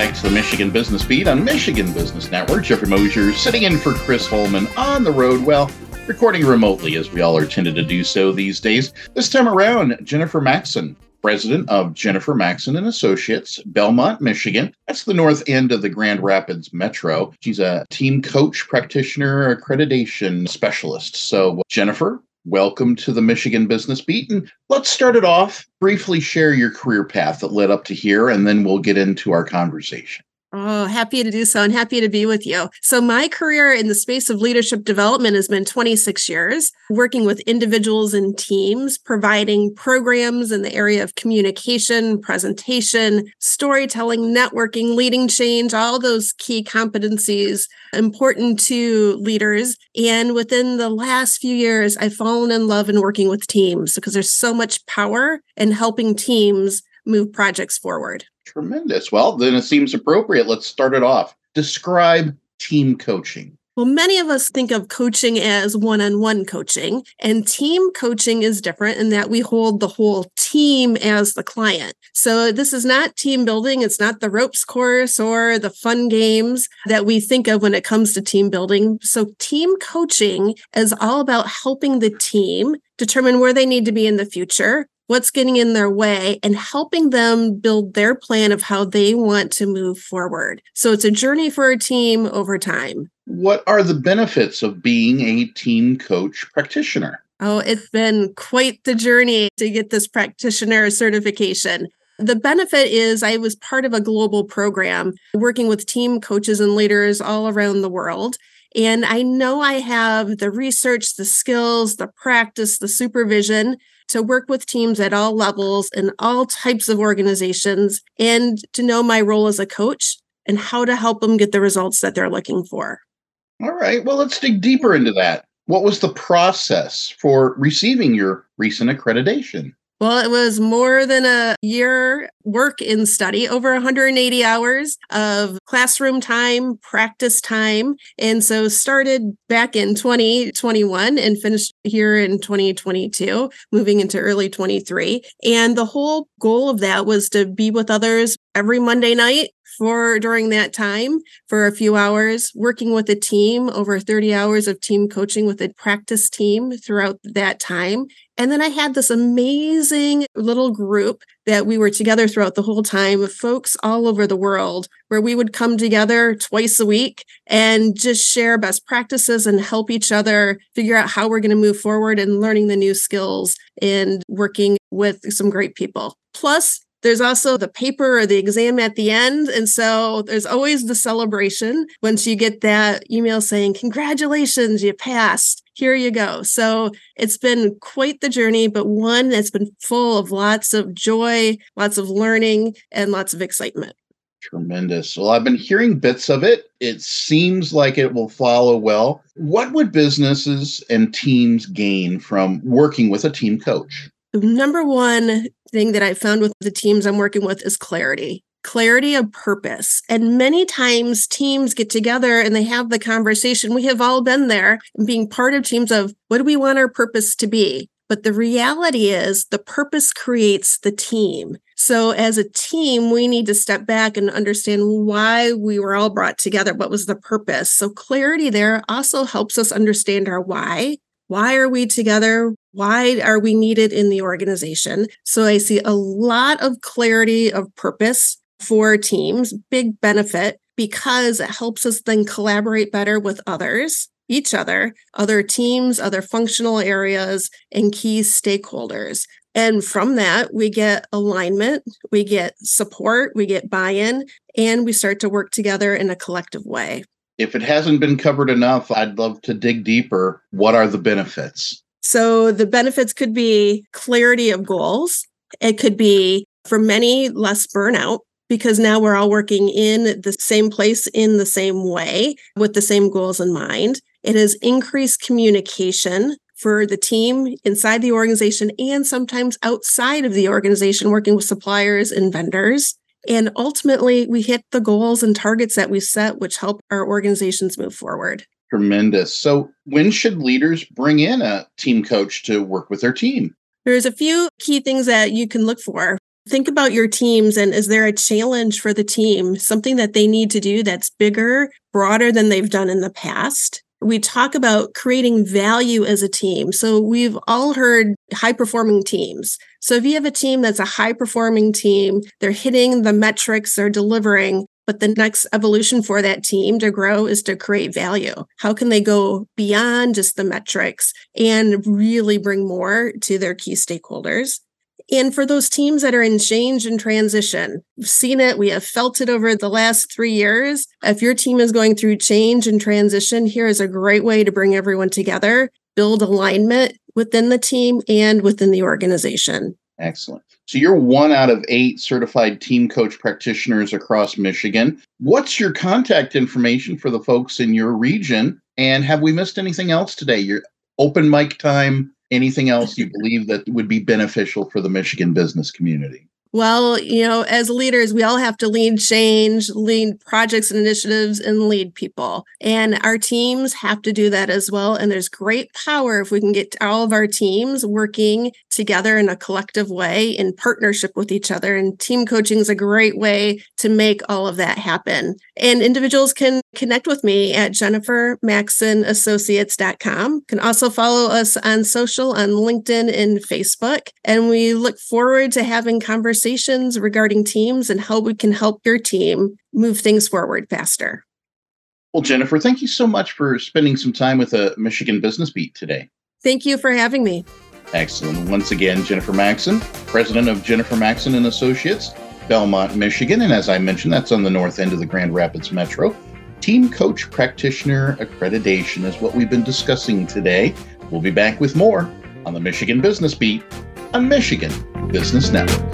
back to the Michigan Business Beat on Michigan Business Network. Jeffrey Mosher sitting in for Chris Holman on the road. Well, recording remotely as we all are tended to do so these days. This time around, Jennifer Maxson, president of Jennifer Maxson and Associates, Belmont, Michigan. That's the north end of the Grand Rapids Metro. She's a team coach, practitioner, accreditation specialist. So, Jennifer, welcome to the Michigan Business Beat. And let's start it off. Briefly share your career path that led up to here, and then we'll get into our conversation. Oh, happy to do so and happy to be with you. So, my career in the space of leadership development has been 26 years, working with individuals and teams, providing programs in the area of communication, presentation, storytelling, networking, leading change, all those key competencies important to leaders. And within the last few years, I've fallen in love in working with teams because there's so much power in helping teams move projects forward. Tremendous. Well, then it seems appropriate. Let's start it off. Describe team coaching. Well, many of us think of coaching as one on one coaching, and team coaching is different in that we hold the whole team as the client. So, this is not team building, it's not the ropes course or the fun games that we think of when it comes to team building. So, team coaching is all about helping the team determine where they need to be in the future, what's getting in their way and helping them build their plan of how they want to move forward. So it's a journey for a team over time. What are the benefits of being a team coach practitioner? Oh, it's been quite the journey to get this practitioner certification. The benefit is I was part of a global program working with team coaches and leaders all around the world. And I know I have the research, the skills, the practice, the supervision to work with teams at all levels in all types of organizations and to know my role as a coach and how to help them get the results that they're looking for. All right. Well, let's dig deeper into that. What was the process for receiving your recent accreditation? Well, it was more than a year work in study, over 180 hours of classroom time, practice time. And so started back in 2021 and finished here in 2022, moving into early 23. And the whole goal of that was to be with others every Monday night for during that time for a few hours, working with a team, over 30 hours of team coaching with a practice team throughout that time. And then I had this amazing little group that we were together throughout the whole time of folks all over the world where we would come together twice a week and just share best practices and help each other figure out how we're going to move forward and learning the new skills and working with some great people. Plus, there's also the paper or the exam at the end. And so there's always the celebration once you get that email saying, Congratulations, you passed. Here you go. So it's been quite the journey, but one that's been full of lots of joy, lots of learning, and lots of excitement. Tremendous. Well, I've been hearing bits of it. It seems like it will follow well. What would businesses and teams gain from working with a team coach? The number one thing that I found with the teams I'm working with is clarity clarity of purpose. And many times teams get together and they have the conversation. We have all been there being part of teams of what do we want our purpose to be? But the reality is the purpose creates the team. So as a team, we need to step back and understand why we were all brought together. What was the purpose? So clarity there also helps us understand our why. Why are we together? Why are we needed in the organization? So I see a lot of clarity of purpose for teams, big benefit because it helps us then collaborate better with others, each other, other teams, other functional areas, and key stakeholders. And from that, we get alignment, we get support, we get buy in, and we start to work together in a collective way. If it hasn't been covered enough, I'd love to dig deeper. What are the benefits? So the benefits could be clarity of goals. It could be for many less burnout because now we're all working in the same place in the same way with the same goals in mind. It has increased communication for the team inside the organization and sometimes outside of the organization, working with suppliers and vendors. And ultimately, we hit the goals and targets that we set, which help our organizations move forward. Tremendous. So, when should leaders bring in a team coach to work with their team? There's a few key things that you can look for. Think about your teams and is there a challenge for the team, something that they need to do that's bigger, broader than they've done in the past? We talk about creating value as a team. So we've all heard high performing teams. So if you have a team that's a high performing team, they're hitting the metrics, they're delivering, but the next evolution for that team to grow is to create value. How can they go beyond just the metrics and really bring more to their key stakeholders? And for those teams that are in change and transition, we've seen it, we have felt it over the last three years. If your team is going through change and transition, here is a great way to bring everyone together, build alignment within the team and within the organization. Excellent. So you're one out of eight certified team coach practitioners across Michigan. What's your contact information for the folks in your region? And have we missed anything else today? Your open mic time, anything else you believe that would be beneficial for the Michigan business community? Well, you know, as leaders, we all have to lead change, lead projects and initiatives, and lead people. And our teams have to do that as well. And there's great power if we can get all of our teams working together in a collective way in partnership with each other. And team coaching is a great way to make all of that happen. And individuals can connect with me at jennifermaxsonassociates.com. Can also follow us on social on LinkedIn and Facebook. And we look forward to having conversations conversations regarding teams and how we can help your team move things forward faster. Well, Jennifer, thank you so much for spending some time with a Michigan Business Beat today. Thank you for having me. Excellent. Once again, Jennifer Maxson, president of Jennifer Maxson and Associates, Belmont, Michigan, and as I mentioned, that's on the north end of the Grand Rapids Metro. Team Coach Practitioner Accreditation is what we've been discussing today. We'll be back with more on the Michigan Business Beat on Michigan Business Network.